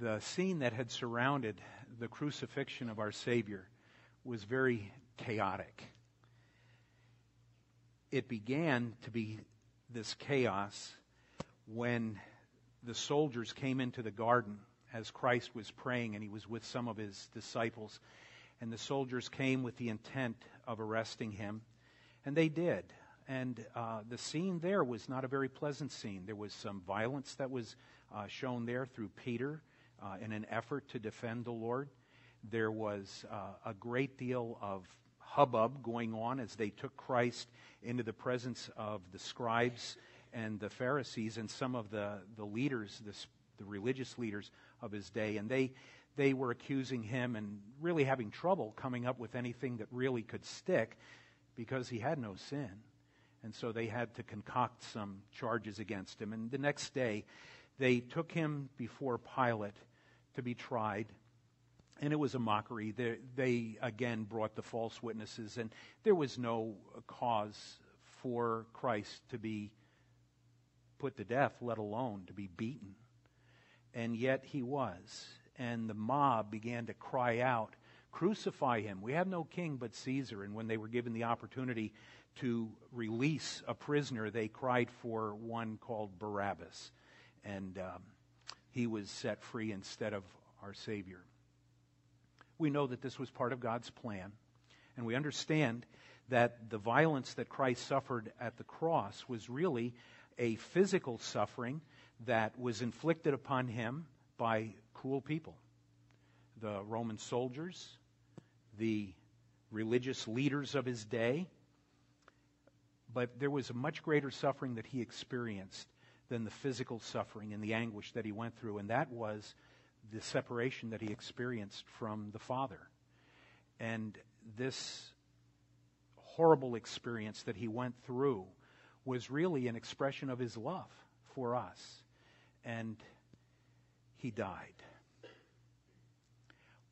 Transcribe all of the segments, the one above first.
the scene that had surrounded the crucifixion of our Savior was very chaotic. It began to be this chaos when the soldiers came into the garden as Christ was praying and he was with some of his disciples. And the soldiers came with the intent of arresting him. And they did. And uh, the scene there was not a very pleasant scene. There was some violence that was uh, shown there through Peter uh, in an effort to defend the Lord. There was uh, a great deal of hubbub going on as they took Christ into the presence of the scribes and the Pharisees and some of the, the leaders, the, the religious leaders of his day. And they, they were accusing him and really having trouble coming up with anything that really could stick because he had no sin. And so they had to concoct some charges against him. And the next day, they took him before Pilate to be tried. And it was a mockery. They, they, again brought the false witnesses, and there was no cause for Christ to be put to death, let alone to be beaten. And yet he was. And the mob began to cry out, Crucify him. We have no king but Caesar. And when they were given the opportunity to release a prisoner, they cried for one called Barabbas. And um, he was set free instead of our Savior. We know that this was part of God's plan. And we understand that the violence that Christ suffered at the cross was really a physical suffering that was inflicted upon him by cruel people. The Roman soldiers, the religious leaders of his day. But there was a much greater suffering that he experienced than the physical suffering and the anguish that he went through, and that was the separation that he experienced from the Father. And this horrible experience that he went through was really an expression of his love for us. And he died.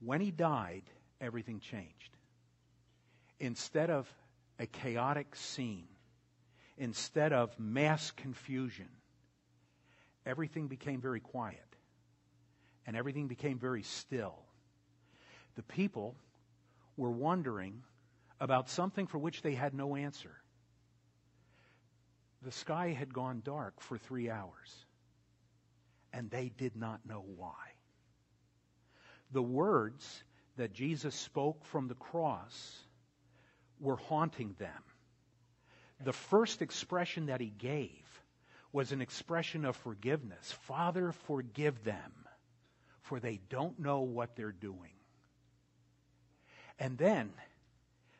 When he died, everything changed. Instead of a chaotic scene, instead of mass confusion, everything became very quiet and everything became very still. The people were wondering about something for which they had no answer. The sky had gone dark for three hours, and they did not know why. The words that Jesus spoke from the cross were haunting them. The first expression that he gave was an expression of forgiveness. Father, forgive them, for they don't know what they're doing. And then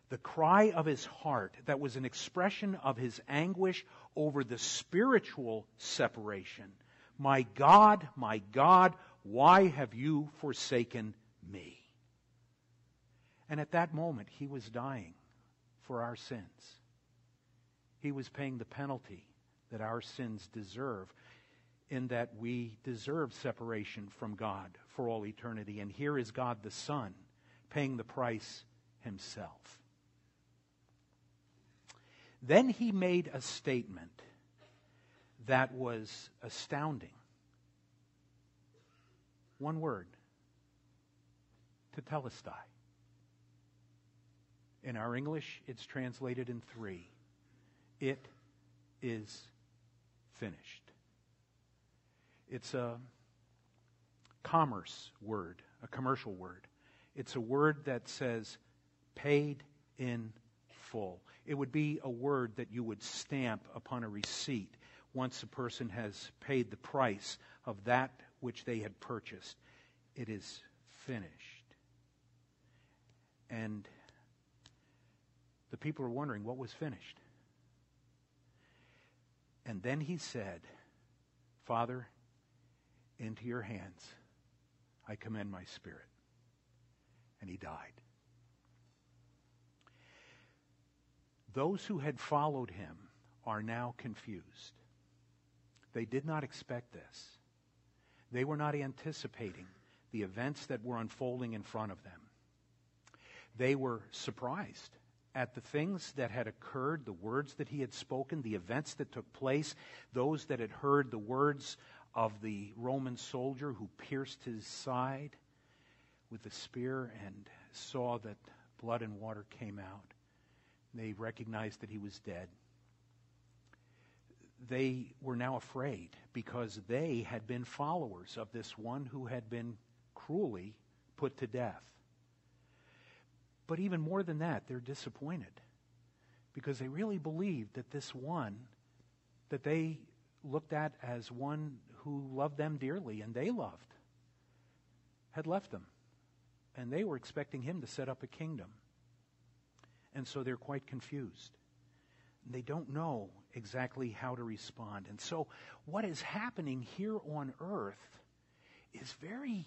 the cry of his heart that was an expression of his anguish over the spiritual separation. My God, my God, why have you forsaken me? And at that moment, he was dying for our sins. He was paying the penalty that our sins deserve, in that we deserve separation from God for all eternity. And here is God the Son paying the price himself. Then he made a statement that was astounding. One word tetelestai. In our English, it's translated in three. It is finished. It's a commerce word, a commercial word. It's a word that says paid in full. It would be a word that you would stamp upon a receipt once a person has paid the price of that which they had purchased. It is finished. And the people are wondering what was finished. And then he said, Father, into your hands I commend my spirit. And he died. Those who had followed him are now confused. They did not expect this. They were not anticipating the events that were unfolding in front of them. They were surprised at the things that had occurred, the words that he had spoken, the events that took place, those that had heard the words of the Roman soldier who pierced his side with the spear and saw that blood and water came out. They recognized that he was dead. They were now afraid because they had been followers of this one who had been cruelly put to death. But even more than that, they're disappointed because they really believed that this one that they looked at as one who loved them dearly and they loved had left them. And they were expecting him to set up a kingdom. And so they're quite confused. They don't know exactly how to respond. And so what is happening here on earth is very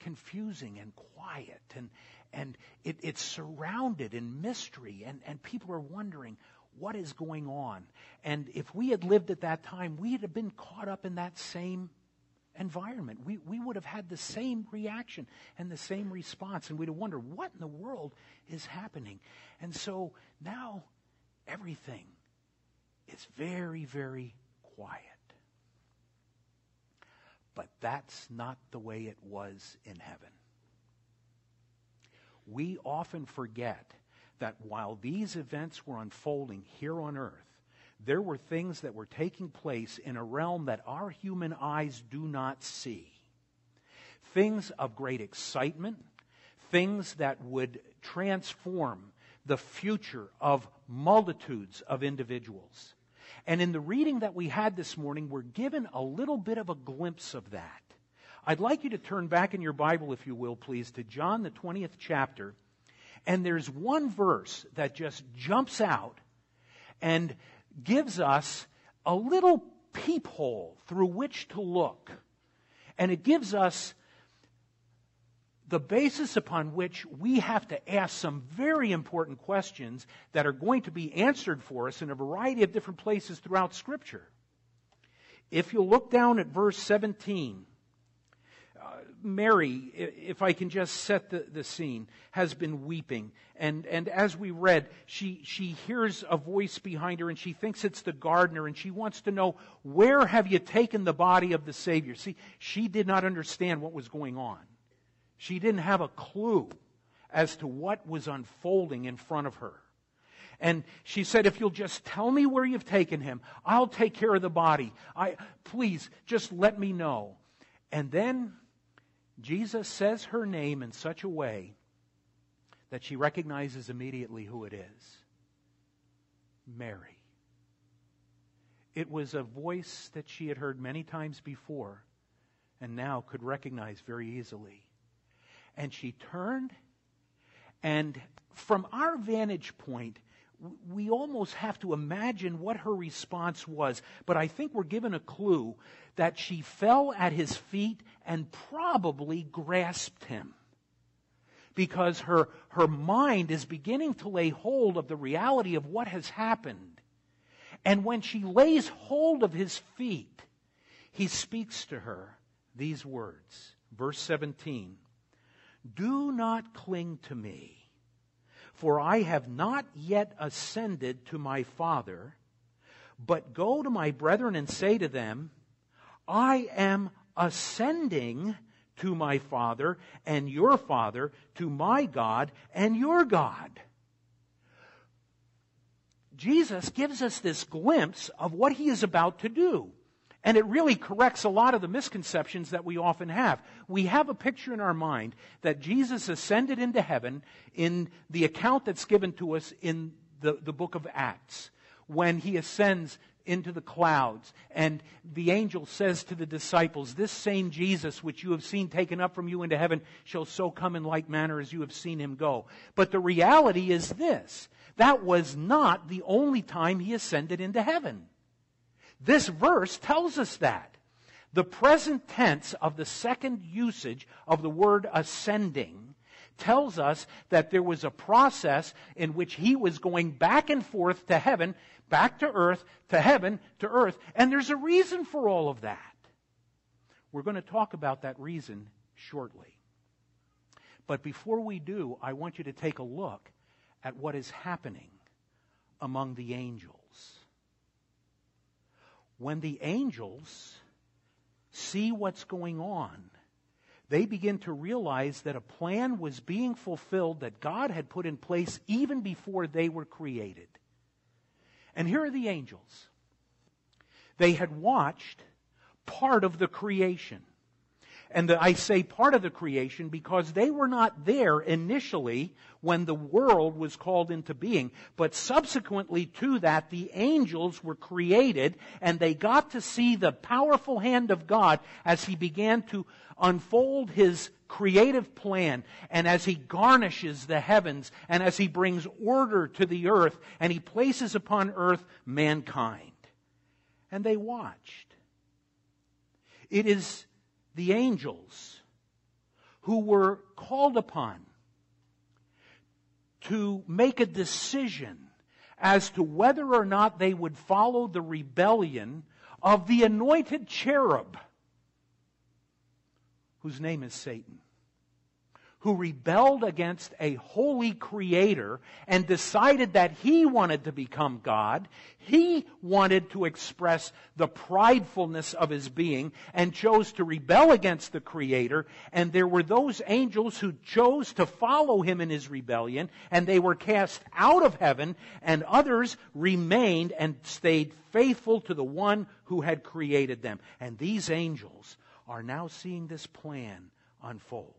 confusing and quiet and and it, it's surrounded in mystery and, and people are wondering what is going on. And if we had lived at that time we'd have been caught up in that same environment. We, we would have had the same reaction and the same response and we'd have wondered what in the world is happening? And so now everything is very very quiet. But that's not the way it was in heaven. We often forget that while these events were unfolding here on earth, there were things that were taking place in a realm that our human eyes do not see. Things of great excitement, things that would transform the future of multitudes of individuals. And in the reading that we had this morning, we're given a little bit of a glimpse of that. I'd like you to turn back in your Bible, if you will, please, to John, the 20th chapter. And there's one verse that just jumps out and gives us a little peephole through which to look. And it gives us the basis upon which we have to ask some very important questions that are going to be answered for us in a variety of different places throughout Scripture. If you look down at verse 17, uh, Mary, if I can just set the, the scene, has been weeping. And, and as we read, she, she hears a voice behind her and she thinks it's the gardener and she wants to know, where have you taken the body of the Savior? See, she did not understand what was going on. She didn't have a clue as to what was unfolding in front of her. And she said, if you'll just tell me where you've taken him, I'll take care of the body. I, please, just let me know. And then Jesus says her name in such a way that she recognizes immediately who it is. Mary. It was a voice that she had heard many times before and now could recognize very easily. And she turned, and from our vantage point, we almost have to imagine what her response was. But I think we're given a clue that she fell at his feet and probably grasped him. Because her, her mind is beginning to lay hold of the reality of what has happened. And when she lays hold of his feet, he speaks to her these words. Verse 17 do not cling to me, for I have not yet ascended to my Father, but go to my brethren and say to them, I am ascending to my Father and your Father, to my God and your God. Jesus gives us this glimpse of what he is about to do. And it really corrects a lot of the misconceptions that we often have. We have a picture in our mind that Jesus ascended into heaven in the account that's given to us in the, the book of Acts, when he ascends into the clouds. And the angel says to the disciples, This same Jesus which you have seen taken up from you into heaven shall so come in like manner as you have seen him go. But the reality is this that was not the only time he ascended into heaven. This verse tells us that. The present tense of the second usage of the word ascending tells us that there was a process in which he was going back and forth to heaven, back to earth, to heaven, to earth, and there's a reason for all of that. We're going to talk about that reason shortly. But before we do, I want you to take a look at what is happening among the angels when the angels see what's going on, they begin to realize that a plan was being fulfilled that God had put in place even before they were created. And here are the angels. They had watched part of the creation. And the, I say part of the creation because they were not there initially when the world was called into being. But subsequently to that, the angels were created and they got to see the powerful hand of God as He began to unfold His creative plan and as He garnishes the heavens and as He brings order to the earth and He places upon earth mankind. And they watched. It is the angels who were called upon to make a decision as to whether or not they would follow the rebellion of the anointed cherub, whose name is Satan who rebelled against a holy creator and decided that he wanted to become God. He wanted to express the pridefulness of his being and chose to rebel against the creator. And there were those angels who chose to follow him in his rebellion and they were cast out of heaven and others remained and stayed faithful to the one who had created them. And these angels are now seeing this plan unfold.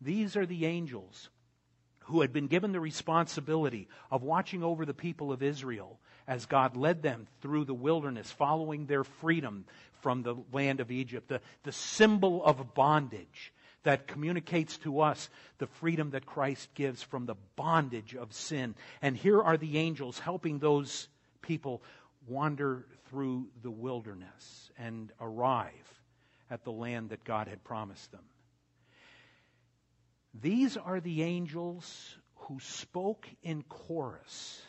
These are the angels who had been given the responsibility of watching over the people of Israel as God led them through the wilderness, following their freedom from the land of Egypt, the, the symbol of bondage that communicates to us the freedom that Christ gives from the bondage of sin. And here are the angels helping those people wander through the wilderness and arrive at the land that God had promised them. These are the angels who spoke in chorus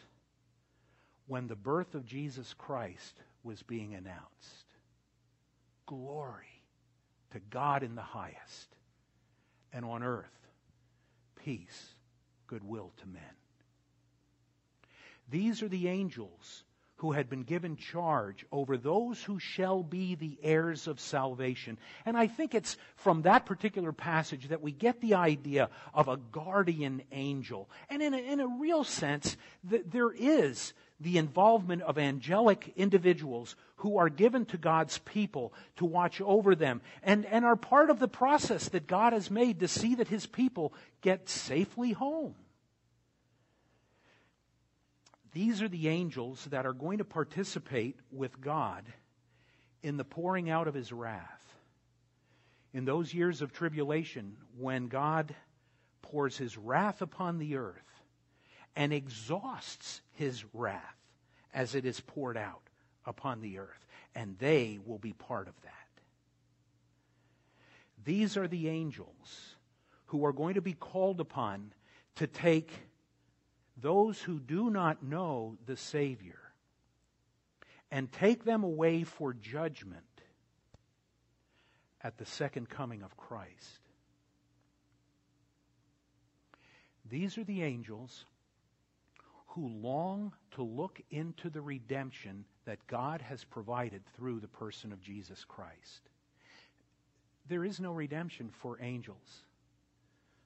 when the birth of Jesus Christ was being announced. Glory to God in the highest, and on earth, peace, goodwill to men. These are the angels who had been given charge over those who shall be the heirs of salvation. And I think it's from that particular passage that we get the idea of a guardian angel. And in a, in a real sense, there is the involvement of angelic individuals who are given to God's people to watch over them and, and are part of the process that God has made to see that his people get safely home. These are the angels that are going to participate with God in the pouring out of his wrath. In those years of tribulation, when God pours his wrath upon the earth and exhausts his wrath as it is poured out upon the earth, and they will be part of that. These are the angels who are going to be called upon to take those who do not know the Savior and take them away for judgment at the second coming of Christ. These are the angels who long to look into the redemption that God has provided through the person of Jesus Christ. There is no redemption for angels.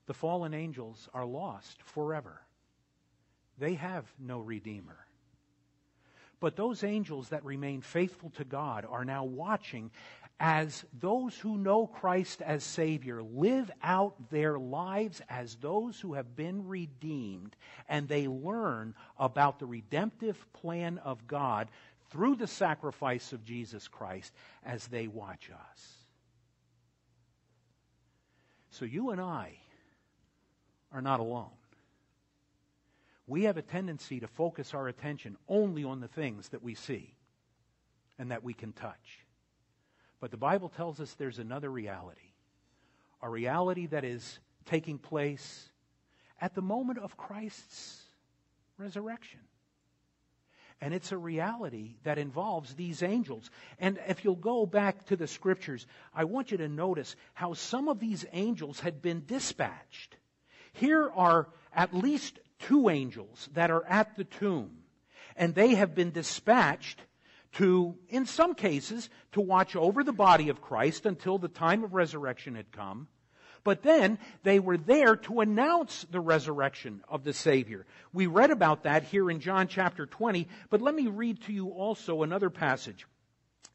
The fallen angels are lost forever. They have no Redeemer. But those angels that remain faithful to God are now watching as those who know Christ as Savior live out their lives as those who have been redeemed, and they learn about the redemptive plan of God through the sacrifice of Jesus Christ as they watch us. So you and I are not alone we have a tendency to focus our attention only on the things that we see and that we can touch. But the Bible tells us there's another reality, a reality that is taking place at the moment of Christ's resurrection. And it's a reality that involves these angels. And if you'll go back to the scriptures, I want you to notice how some of these angels had been dispatched. Here are at least two angels that are at the tomb, and they have been dispatched to, in some cases, to watch over the body of Christ until the time of resurrection had come. But then they were there to announce the resurrection of the Savior. We read about that here in John chapter 20, but let me read to you also another passage.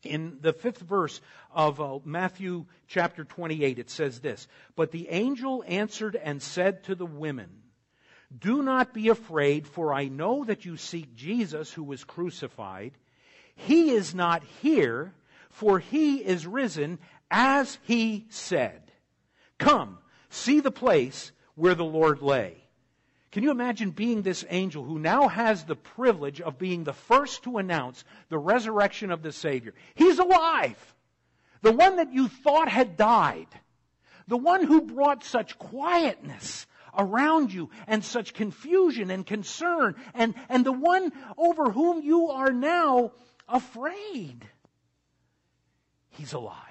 In the fifth verse of uh, Matthew chapter 28, it says this But the angel answered and said to the women, Do not be afraid, for I know that you seek Jesus who was crucified. He is not here, for he is risen as he said. Come, see the place where the Lord lay. Can you imagine being this angel who now has the privilege of being the first to announce the resurrection of the Savior? He's alive. The one that you thought had died. The one who brought such quietness around you and such confusion and concern and, and the one over whom you are now afraid. He's alive.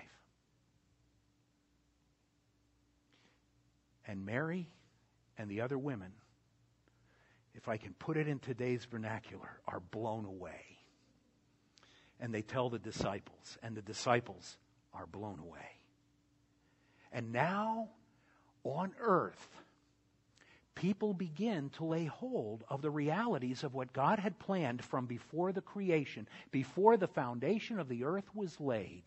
And Mary and the other women, if I can put it in today's vernacular, are blown away. And they tell the disciples, and the disciples are blown away. And now, on earth, people begin to lay hold of the realities of what God had planned from before the creation, before the foundation of the earth was laid.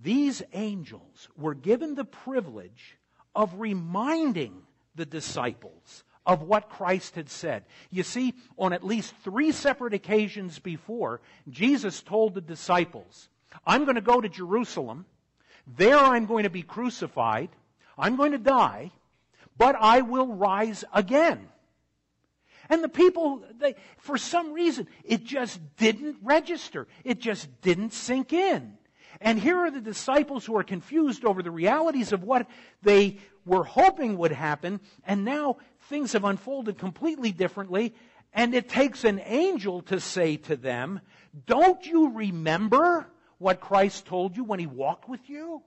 These angels were given the privilege of reminding the disciples of what Christ had said. You see, on at least three separate occasions before, Jesus told the disciples, I'm going to go to Jerusalem. There I'm going to be crucified. I'm going to die but I will rise again. And the people, they, for some reason, it just didn't register. It just didn't sink in. And here are the disciples who are confused over the realities of what they were hoping would happen, and now things have unfolded completely differently, and it takes an angel to say to them, Don't you remember what Christ told you when he walked with you?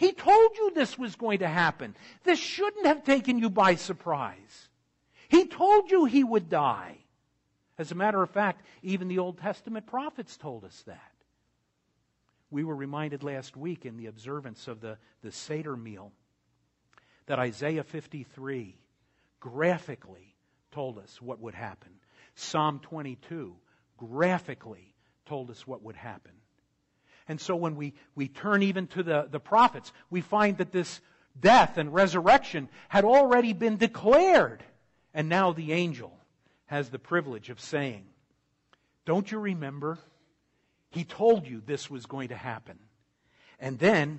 He told you this was going to happen. This shouldn't have taken you by surprise. He told you he would die. As a matter of fact, even the Old Testament prophets told us that. We were reminded last week in the observance of the, the Seder meal that Isaiah 53 graphically told us what would happen. Psalm 22 graphically told us what would happen. And so when we, we turn even to the, the prophets, we find that this death and resurrection had already been declared. And now the angel has the privilege of saying, Don't you remember? He told you this was going to happen. And then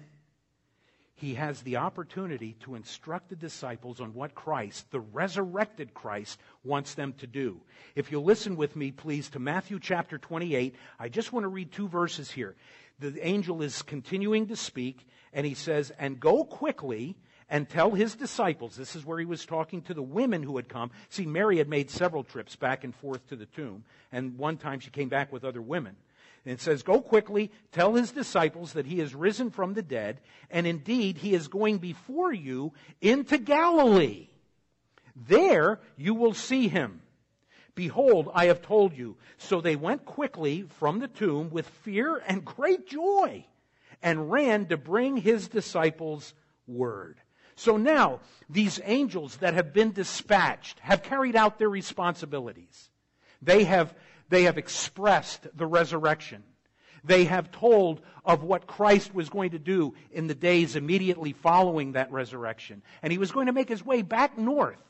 he has the opportunity to instruct the disciples on what Christ, the resurrected Christ, wants them to do. If you'll listen with me, please, to Matthew chapter 28, I just want to read two verses here the angel is continuing to speak, and he says, And go quickly and tell his disciples. This is where he was talking to the women who had come. See, Mary had made several trips back and forth to the tomb, and one time she came back with other women. And it says, Go quickly, tell his disciples that he is risen from the dead, and indeed he is going before you into Galilee. There you will see him. Behold, I have told you. So they went quickly from the tomb with fear and great joy and ran to bring his disciples word. So now, these angels that have been dispatched have carried out their responsibilities. They have, they have expressed the resurrection. They have told of what Christ was going to do in the days immediately following that resurrection. And he was going to make his way back north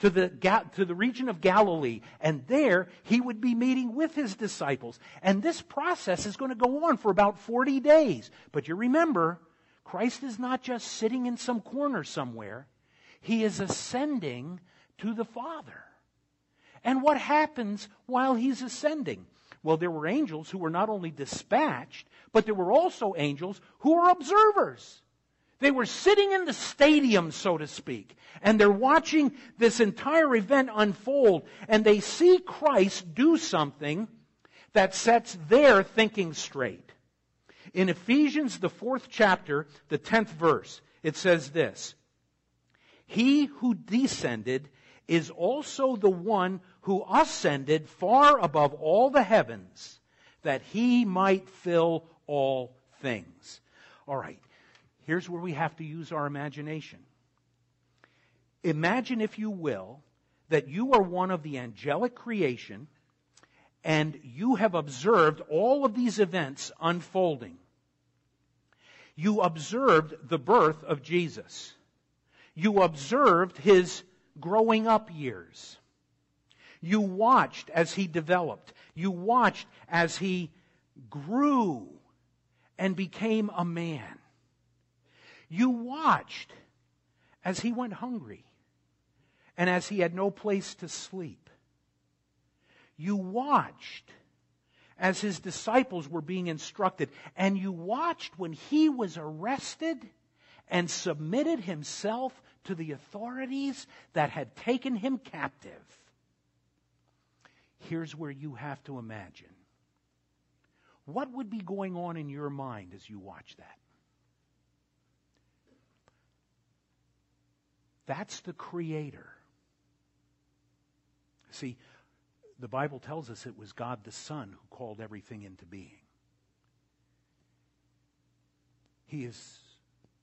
to the, to the region of Galilee, and there he would be meeting with his disciples. And this process is going to go on for about 40 days. But you remember, Christ is not just sitting in some corner somewhere, he is ascending to the Father. And what happens while he's ascending? Well, there were angels who were not only dispatched, but there were also angels who were observers. They were sitting in the stadium, so to speak, and they're watching this entire event unfold, and they see Christ do something that sets their thinking straight. In Ephesians, the fourth chapter, the tenth verse, it says this He who descended is also the one who ascended far above all the heavens that he might fill all things. All right, here's where we have to use our imagination. Imagine, if you will, that you are one of the angelic creation and you have observed all of these events unfolding. You observed the birth of Jesus. You observed his growing up years. You watched as he developed. You watched as he grew and became a man. You watched as he went hungry and as he had no place to sleep. You watched as his disciples were being instructed, and you watched when he was arrested and submitted himself to the authorities that had taken him captive. Here's where you have to imagine. What would be going on in your mind as you watch that? That's the Creator. See, the Bible tells us it was God the Son who called everything into being. He is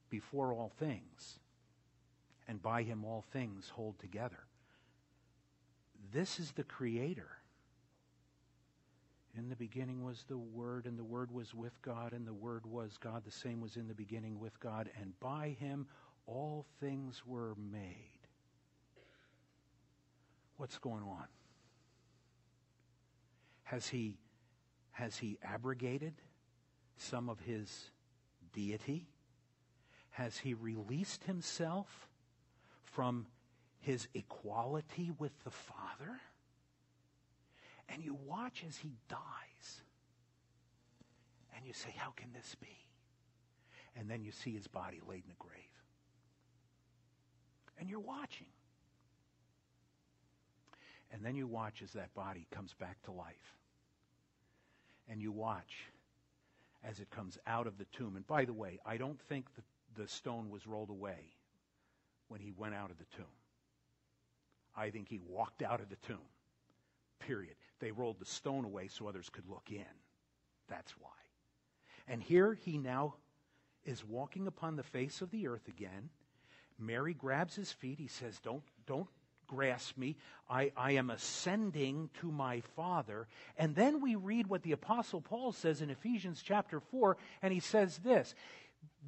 before all things, and by him all things hold together. This is the Creator. In the beginning was the Word, and the Word was with God, and the Word was God. The same was in the beginning with God, and by him all things were made. What's going on? Has he, has he abrogated some of his deity? Has he released himself from his equality with the Father? And you watch as he dies. And you say, How can this be? And then you see his body laid in the grave. And you're watching. And then you watch as that body comes back to life. And you watch as it comes out of the tomb. And by the way, I don't think the, the stone was rolled away when he went out of the tomb. I think he walked out of the tomb. Period. They rolled the stone away so others could look in. That's why. And here he now is walking upon the face of the earth again. Mary grabs his feet. He says, Don't, don't grasp me. I, I am ascending to my Father. And then we read what the Apostle Paul says in Ephesians chapter 4, and he says this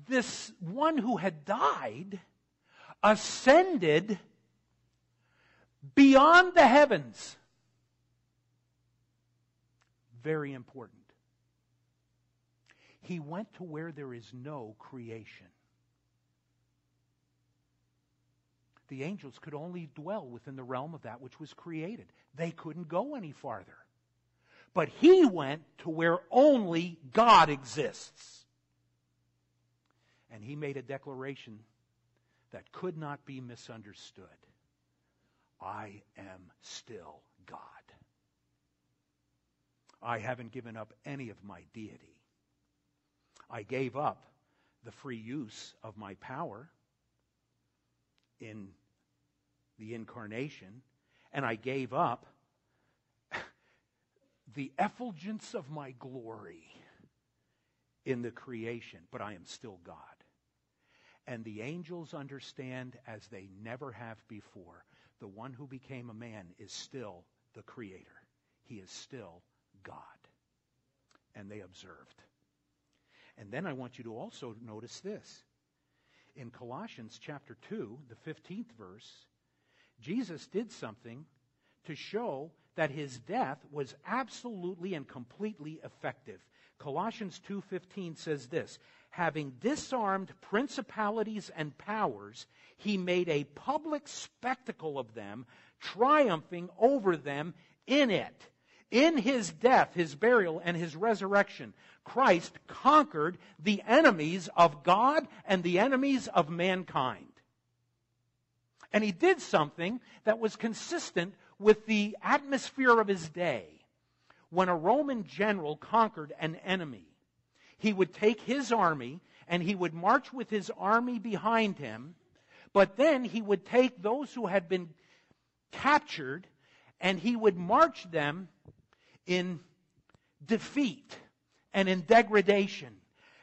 This one who had died ascended beyond the heavens. Very important. He went to where there is no creation. The angels could only dwell within the realm of that which was created. They couldn't go any farther. But he went to where only God exists. And he made a declaration that could not be misunderstood. I am still God. I haven't given up any of my deity. I gave up the free use of my power in the incarnation, and I gave up the effulgence of my glory in the creation, but I am still God. And the angels understand as they never have before the one who became a man is still the creator. He is still God. And they observed. And then I want you to also notice this in Colossians chapter 2, the 15th verse, Jesus did something to show that his death was absolutely and completely effective. Colossians 2:15 says this, having disarmed principalities and powers, he made a public spectacle of them, triumphing over them in it. In his death, his burial, and his resurrection, Christ conquered the enemies of God and the enemies of mankind. And he did something that was consistent with the atmosphere of his day. When a Roman general conquered an enemy, he would take his army and he would march with his army behind him, but then he would take those who had been captured and he would march them in defeat and in degradation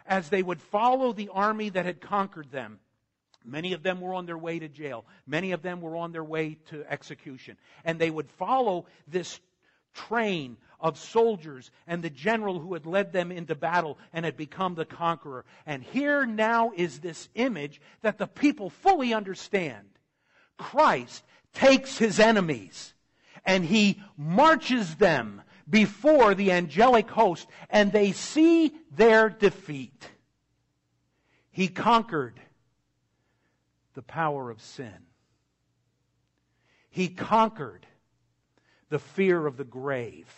as they would follow the army that had conquered them. Many of them were on their way to jail. Many of them were on their way to execution. And they would follow this train of soldiers and the general who had led them into battle and had become the conqueror. And here now is this image that the people fully understand. Christ takes his enemies and he marches them before the angelic host and they see their defeat. He conquered the power of sin. He conquered the fear of the grave.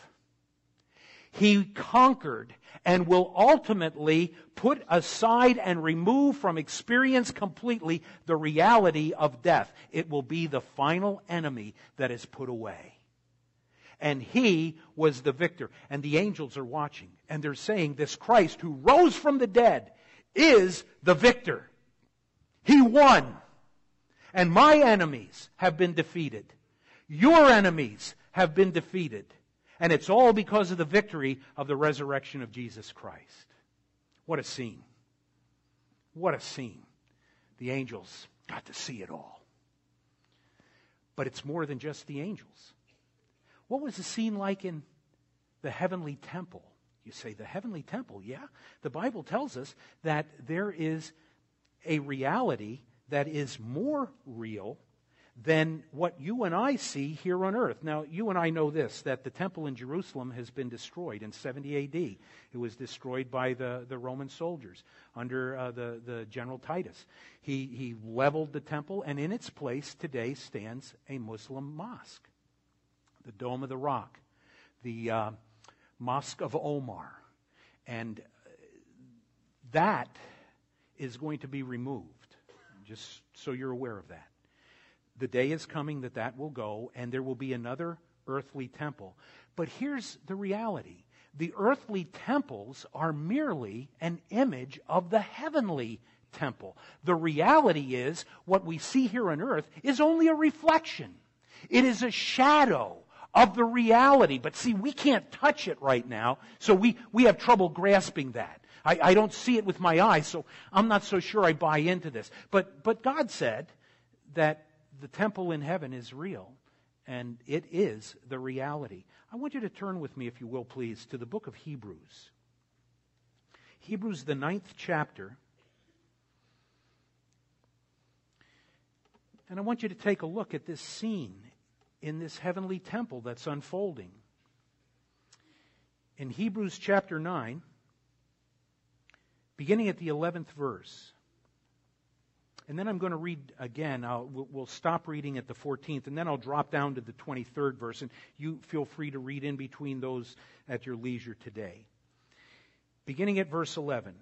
He conquered and will ultimately put aside and remove from experience completely the reality of death. It will be the final enemy that is put away. And he was the victor. And the angels are watching. And they're saying, This Christ who rose from the dead is the victor. He won. And my enemies have been defeated. Your enemies have been defeated. And it's all because of the victory of the resurrection of Jesus Christ. What a scene. What a scene. The angels got to see it all. But it's more than just the angels. What was the scene like in the heavenly temple? You say, the heavenly temple, yeah. The Bible tells us that there is a reality that is more real than what you and I see here on earth. Now, you and I know this that the temple in Jerusalem has been destroyed in 70 AD. It was destroyed by the, the Roman soldiers under uh, the, the General Titus. He, he leveled the temple, and in its place today stands a Muslim mosque the Dome of the Rock, the uh, Mosque of Omar. And that is going to be removed, just so you're aware of that. The day is coming that that will go, and there will be another earthly temple. But here's the reality the earthly temples are merely an image of the heavenly temple. The reality is, what we see here on earth is only a reflection, it is a shadow of the reality. But see, we can't touch it right now, so we, we have trouble grasping that. I, I don't see it with my eyes, so I'm not so sure I buy into this. But, but God said that the temple in heaven is real, and it is the reality. I want you to turn with me, if you will, please, to the book of Hebrews. Hebrews, the ninth chapter. And I want you to take a look at this scene in this heavenly temple that's unfolding. In Hebrews chapter 9, beginning at the 11th verse, and then I'm going to read again. I'll, we'll stop reading at the 14th, and then I'll drop down to the 23rd verse, and you feel free to read in between those at your leisure today. Beginning at verse 11.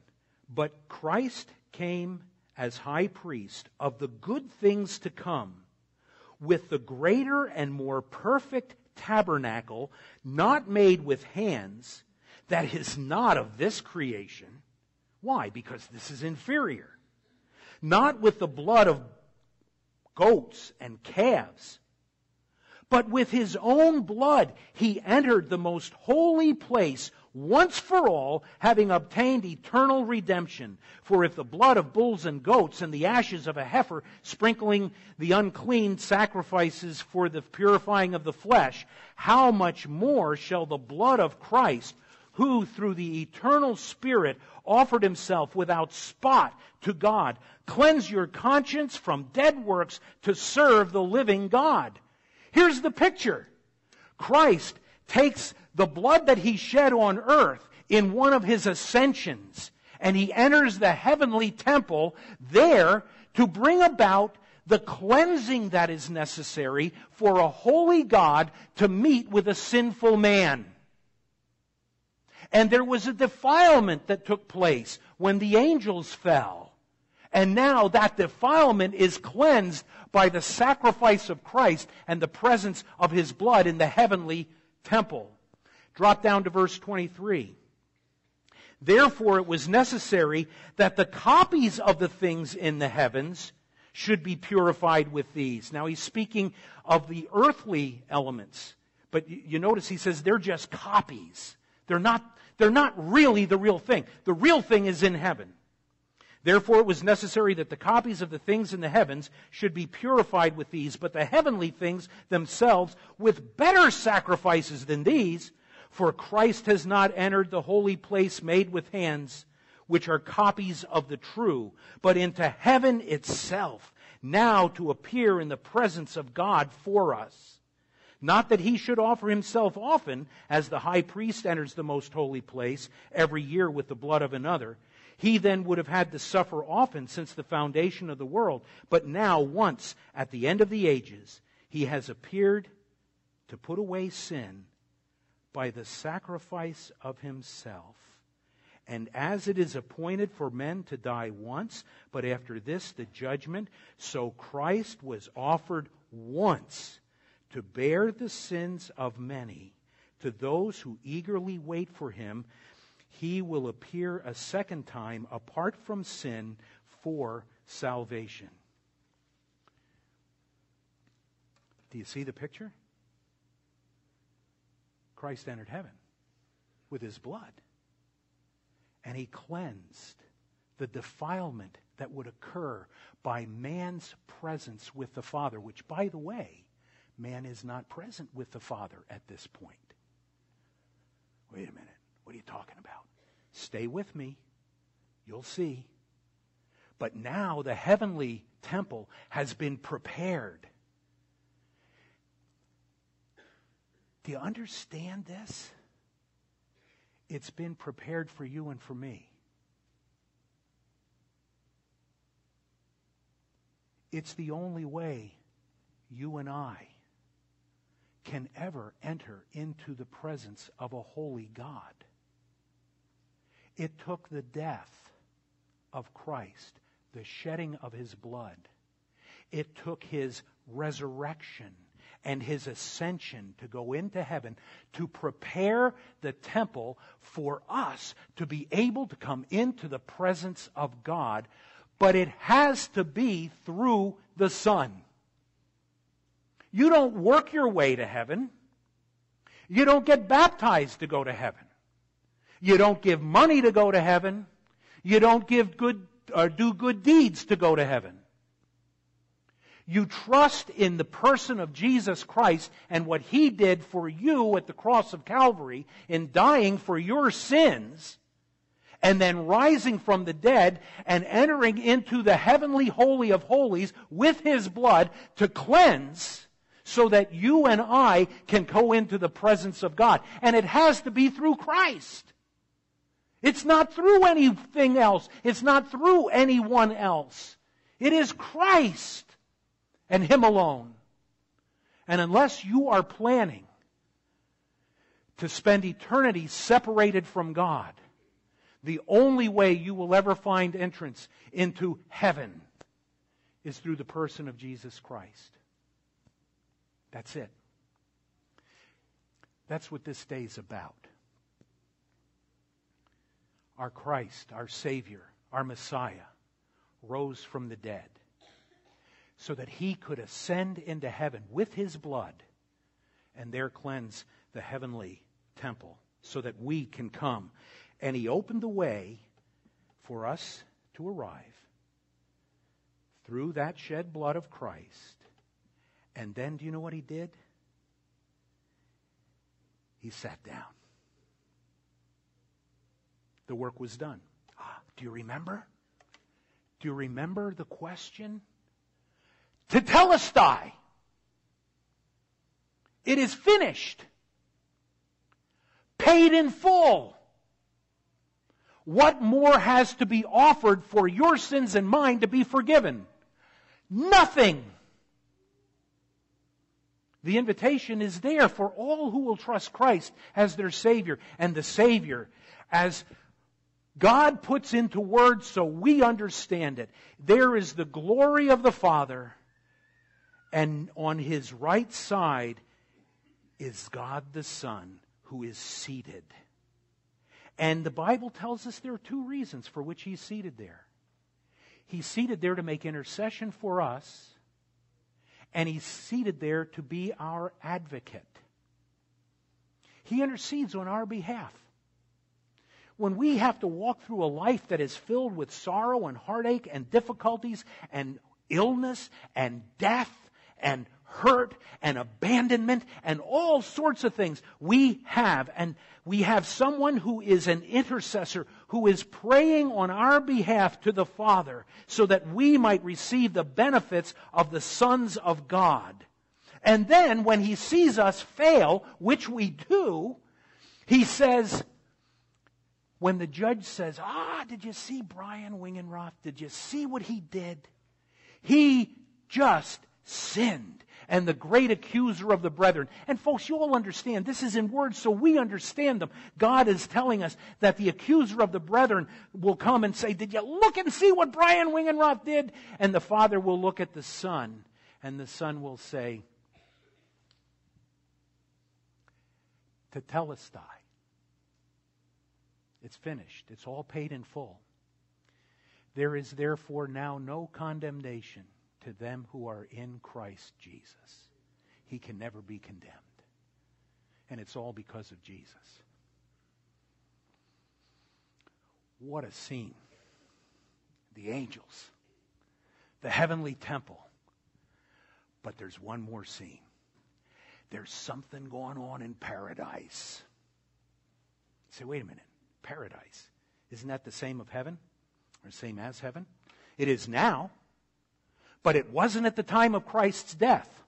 But Christ came as high priest of the good things to come with the greater and more perfect tabernacle, not made with hands, that is not of this creation. Why? Because this is inferior. Not with the blood of goats and calves, but with his own blood he entered the most holy place once for all, having obtained eternal redemption. For if the blood of bulls and goats and the ashes of a heifer sprinkling the unclean sacrifices for the purifying of the flesh, how much more shall the blood of Christ, who through the eternal Spirit offered himself without spot to God, cleanse your conscience from dead works to serve the living God? Here's the picture. Christ takes the blood that he shed on earth in one of his ascensions, and he enters the heavenly temple there to bring about the cleansing that is necessary for a holy God to meet with a sinful man. And there was a defilement that took place when the angels fell. And now that defilement is cleansed by the sacrifice of Christ and the presence of his blood in the heavenly temple. Drop down to verse 23. Therefore, it was necessary that the copies of the things in the heavens should be purified with these. Now, he's speaking of the earthly elements. But you notice he says they're just copies. They're not, they're not really the real thing. The real thing is in heaven. Therefore, it was necessary that the copies of the things in the heavens should be purified with these, but the heavenly things themselves with better sacrifices than these. For Christ has not entered the holy place made with hands, which are copies of the true, but into heaven itself, now to appear in the presence of God for us. Not that he should offer himself often, as the high priest enters the most holy place every year with the blood of another he then would have had to suffer often since the foundation of the world. But now, once, at the end of the ages, he has appeared to put away sin by the sacrifice of himself. And as it is appointed for men to die once, but after this the judgment, so Christ was offered once to bear the sins of many to those who eagerly wait for him he will appear a second time apart from sin for salvation. Do you see the picture? Christ entered heaven with his blood. And he cleansed the defilement that would occur by man's presence with the Father, which, by the way, man is not present with the Father at this point. Wait a minute. What are you talking about? Stay with me. You'll see. But now the heavenly temple has been prepared. Do you understand this? It's been prepared for you and for me. It's the only way you and I can ever enter into the presence of a holy God. It took the death of Christ, the shedding of his blood. It took his resurrection and his ascension to go into heaven to prepare the temple for us to be able to come into the presence of God. But it has to be through the Son. You don't work your way to heaven. You don't get baptized to go to heaven. You don't give money to go to heaven. You don't give good or do good deeds to go to heaven. You trust in the person of Jesus Christ and what He did for you at the cross of Calvary in dying for your sins and then rising from the dead and entering into the heavenly holy of holies with His blood to cleanse so that you and I can go into the presence of God. And it has to be through Christ. It's not through anything else. It's not through anyone else. It is Christ and Him alone. And unless you are planning to spend eternity separated from God, the only way you will ever find entrance into heaven is through the person of Jesus Christ. That's it. That's what this day is about our Christ, our Savior, our Messiah, rose from the dead so that he could ascend into heaven with his blood and there cleanse the heavenly temple so that we can come. And he opened the way for us to arrive through that shed blood of Christ. And then, do you know what he did? He sat down the work was done. Ah, do you remember? Do you remember the question? To tell us Tetelestai. It is finished. Paid in full. What more has to be offered for your sins and mine to be forgiven? Nothing. The invitation is there for all who will trust Christ as their Savior, and the Savior as God puts into words so we understand it. There is the glory of the Father, and on his right side is God the Son who is seated. And the Bible tells us there are two reasons for which he's seated there. He's seated there to make intercession for us, and he's seated there to be our advocate. He intercedes on our behalf. when we have to walk through a life that is filled with sorrow and heartache and difficulties and illness and death and hurt and abandonment and all sorts of things we have. And we have someone who is an intercessor who is praying on our behalf to the Father so that we might receive the benefits of the sons of God. And then when he sees us fail, which we do, he says, when the judge says, Ah, did you see Brian Wingenroth? Did you see what he did? He just sinned. And the great accuser of the brethren. And folks, you all understand, this is in words so we understand them. God is telling us that the accuser of the brethren will come and say, Did you look and see what Brian Wingenroth did? And the father will look at the son, and the son will say, "To tell us, Tetelestai. It's finished. It's all paid in full. There is therefore now no condemnation to them who are in Christ Jesus. He can never be condemned. And it's all because of Jesus. What a scene. The angels, the heavenly temple. But there's one more scene. There's something going on in paradise. Say, wait a minute paradise. Isn't that the same of heaven? Or same as heaven? It is now, but it wasn't at the time of Christ's death.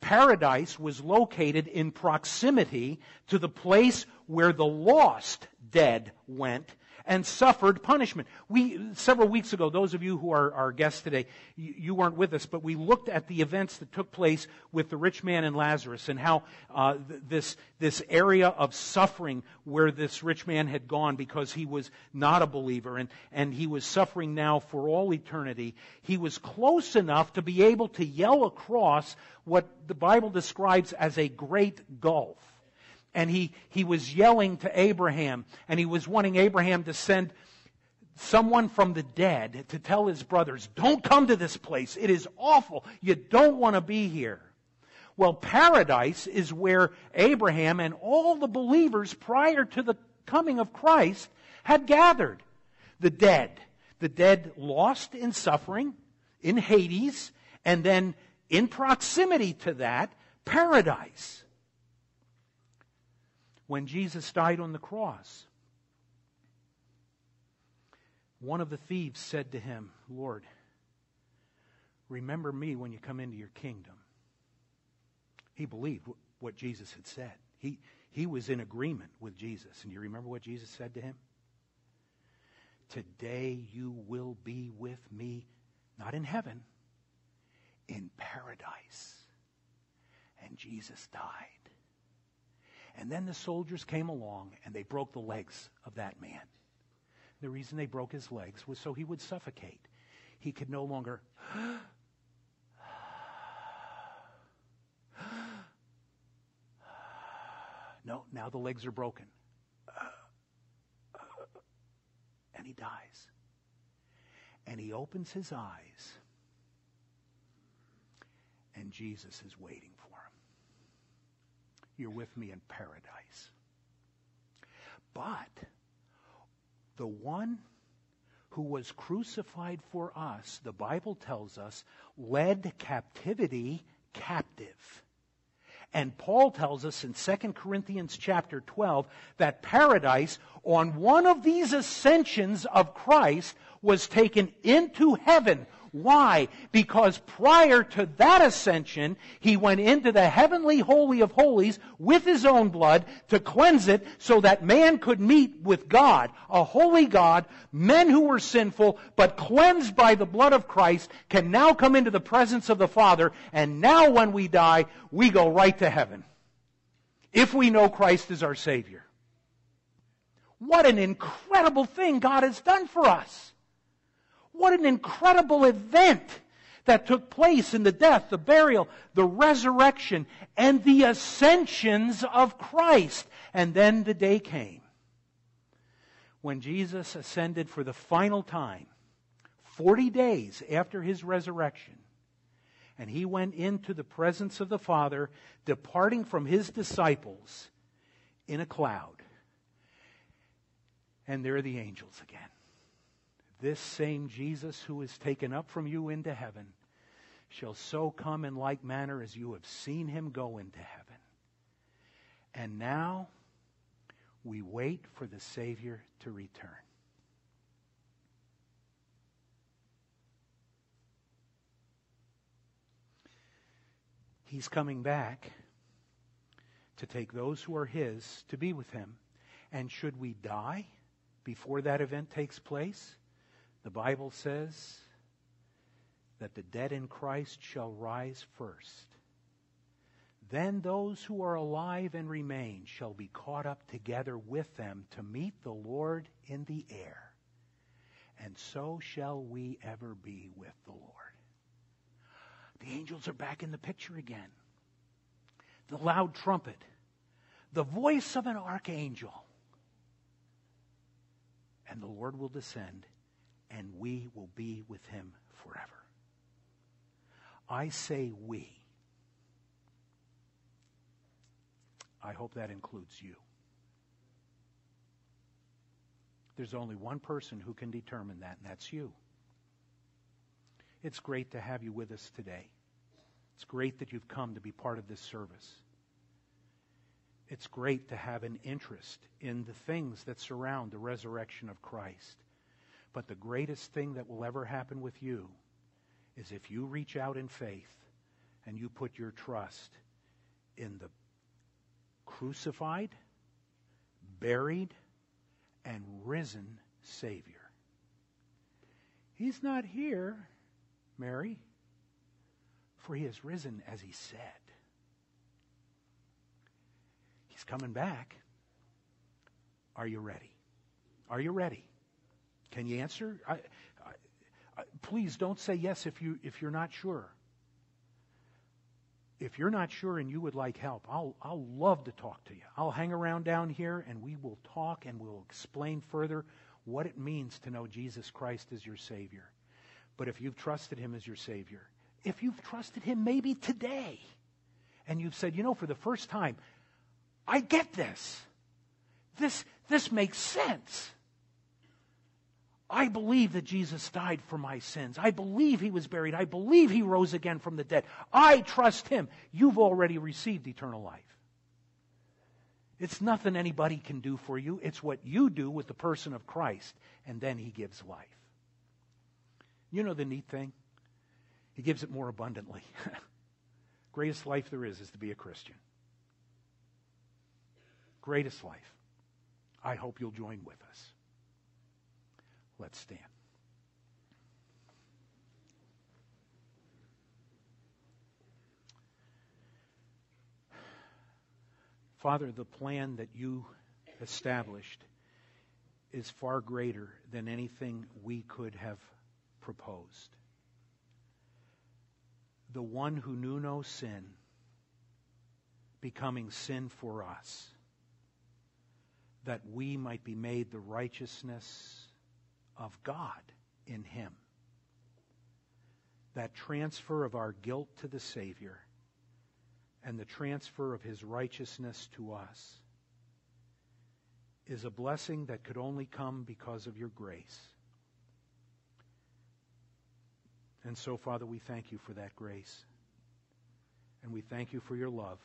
Paradise was located in proximity to the place where the lost dead went and suffered punishment. We, several weeks ago, those of you who are our guests today, you, you, weren't with us, but we looked at the events that took place with the rich man and Lazarus and how uh, th- this, this area of suffering where this rich man had gone because he was not a believer and, and he was suffering now for all eternity. He was close enough to be able to yell across what the Bible describes as a great gulf and he, he was yelling to Abraham, and he was wanting Abraham to send someone from the dead to tell his brothers, don't come to this place. It is awful. You don't want to be here. Well, paradise is where Abraham and all the believers prior to the coming of Christ had gathered. The dead. The dead lost in suffering in Hades, and then in proximity to that, paradise when Jesus died on the cross. One of the thieves said to him, Lord, remember me when you come into your kingdom. He believed what Jesus had said. He, he was in agreement with Jesus. And you remember what Jesus said to him? Today you will be with me, not in heaven, in paradise. And Jesus died. And then the soldiers came along and they broke the legs of that man. The reason they broke his legs was so he would suffocate. He could no longer. no, now the legs are broken. And he dies. And he opens his eyes. And Jesus is waiting for him you're with me in paradise. But the one who was crucified for us, the Bible tells us, led captivity captive. And Paul tells us in 2 Corinthians chapter 12 that paradise on one of these ascensions of Christ was taken into heaven why? Because prior to that ascension, he went into the heavenly holy of holies with his own blood to cleanse it so that man could meet with God, a holy God. Men who were sinful, but cleansed by the blood of Christ, can now come into the presence of the Father, and now when we die, we go right to heaven. If we know Christ is our Savior. What an incredible thing God has done for us. What an incredible event that took place in the death, the burial, the resurrection, and the ascensions of Christ. And then the day came when Jesus ascended for the final time, 40 days after his resurrection. And he went into the presence of the Father, departing from his disciples in a cloud. And there are the angels again. This same Jesus who is taken up from you into heaven shall so come in like manner as you have seen him go into heaven. And now we wait for the Savior to return. He's coming back to take those who are His to be with Him. And should we die before that event takes place, the Bible says that the dead in Christ shall rise first. Then those who are alive and remain shall be caught up together with them to meet the Lord in the air. And so shall we ever be with the Lord. The angels are back in the picture again. The loud trumpet, the voice of an archangel. And the Lord will descend, and we will be with him forever. I say we. I hope that includes you. There's only one person who can determine that, and that's you. It's great to have you with us today. It's great that you've come to be part of this service. It's great to have an interest in the things that surround the resurrection of Christ. But the greatest thing that will ever happen with you is if you reach out in faith and you put your trust in the crucified, buried, and risen Savior. He's not here Mary, for he has risen as he said. He's coming back. Are you ready? Are you ready? Can you answer? I, I, please don't say yes if you if you're not sure. If you're not sure and you would like help, I'll I'll love to talk to you. I'll hang around down here and we will talk and we'll explain further what it means to know Jesus Christ as your Savior. But if you've trusted Him as your Savior, if you've trusted Him maybe today, and you've said, you know, for the first time, I get this. This, this makes sense. I believe that Jesus died for my sins. I believe he was buried. I believe he rose again from the dead. I trust him. You've already received eternal life. It's nothing anybody can do for you. It's what you do with the person of Christ, and then he gives life. You know the neat thing? He gives it more abundantly. Greatest life there is is to be a Christian. Greatest life. I hope you'll join with us. Let's stand. Father, the plan that you established is far greater than anything we could have proposed. The one who knew no sin becoming sin for us, that we might be made the righteousness of God in him. That transfer of our guilt to the Savior and the transfer of his righteousness to us is a blessing that could only come because of your grace. And so, Father, we thank you for that grace. And we thank you for your love.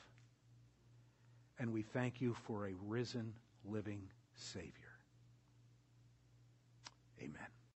And we thank you for a risen, living Savior. Amen.